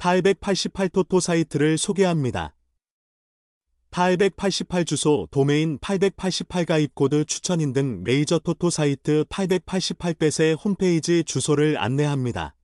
888토토 사이트를 소개합니다. 888 주소 도메인 888 가입코드 추천인 등 메이저 토토 사이트 888뱃의 홈페이지 주소를 안내합니다.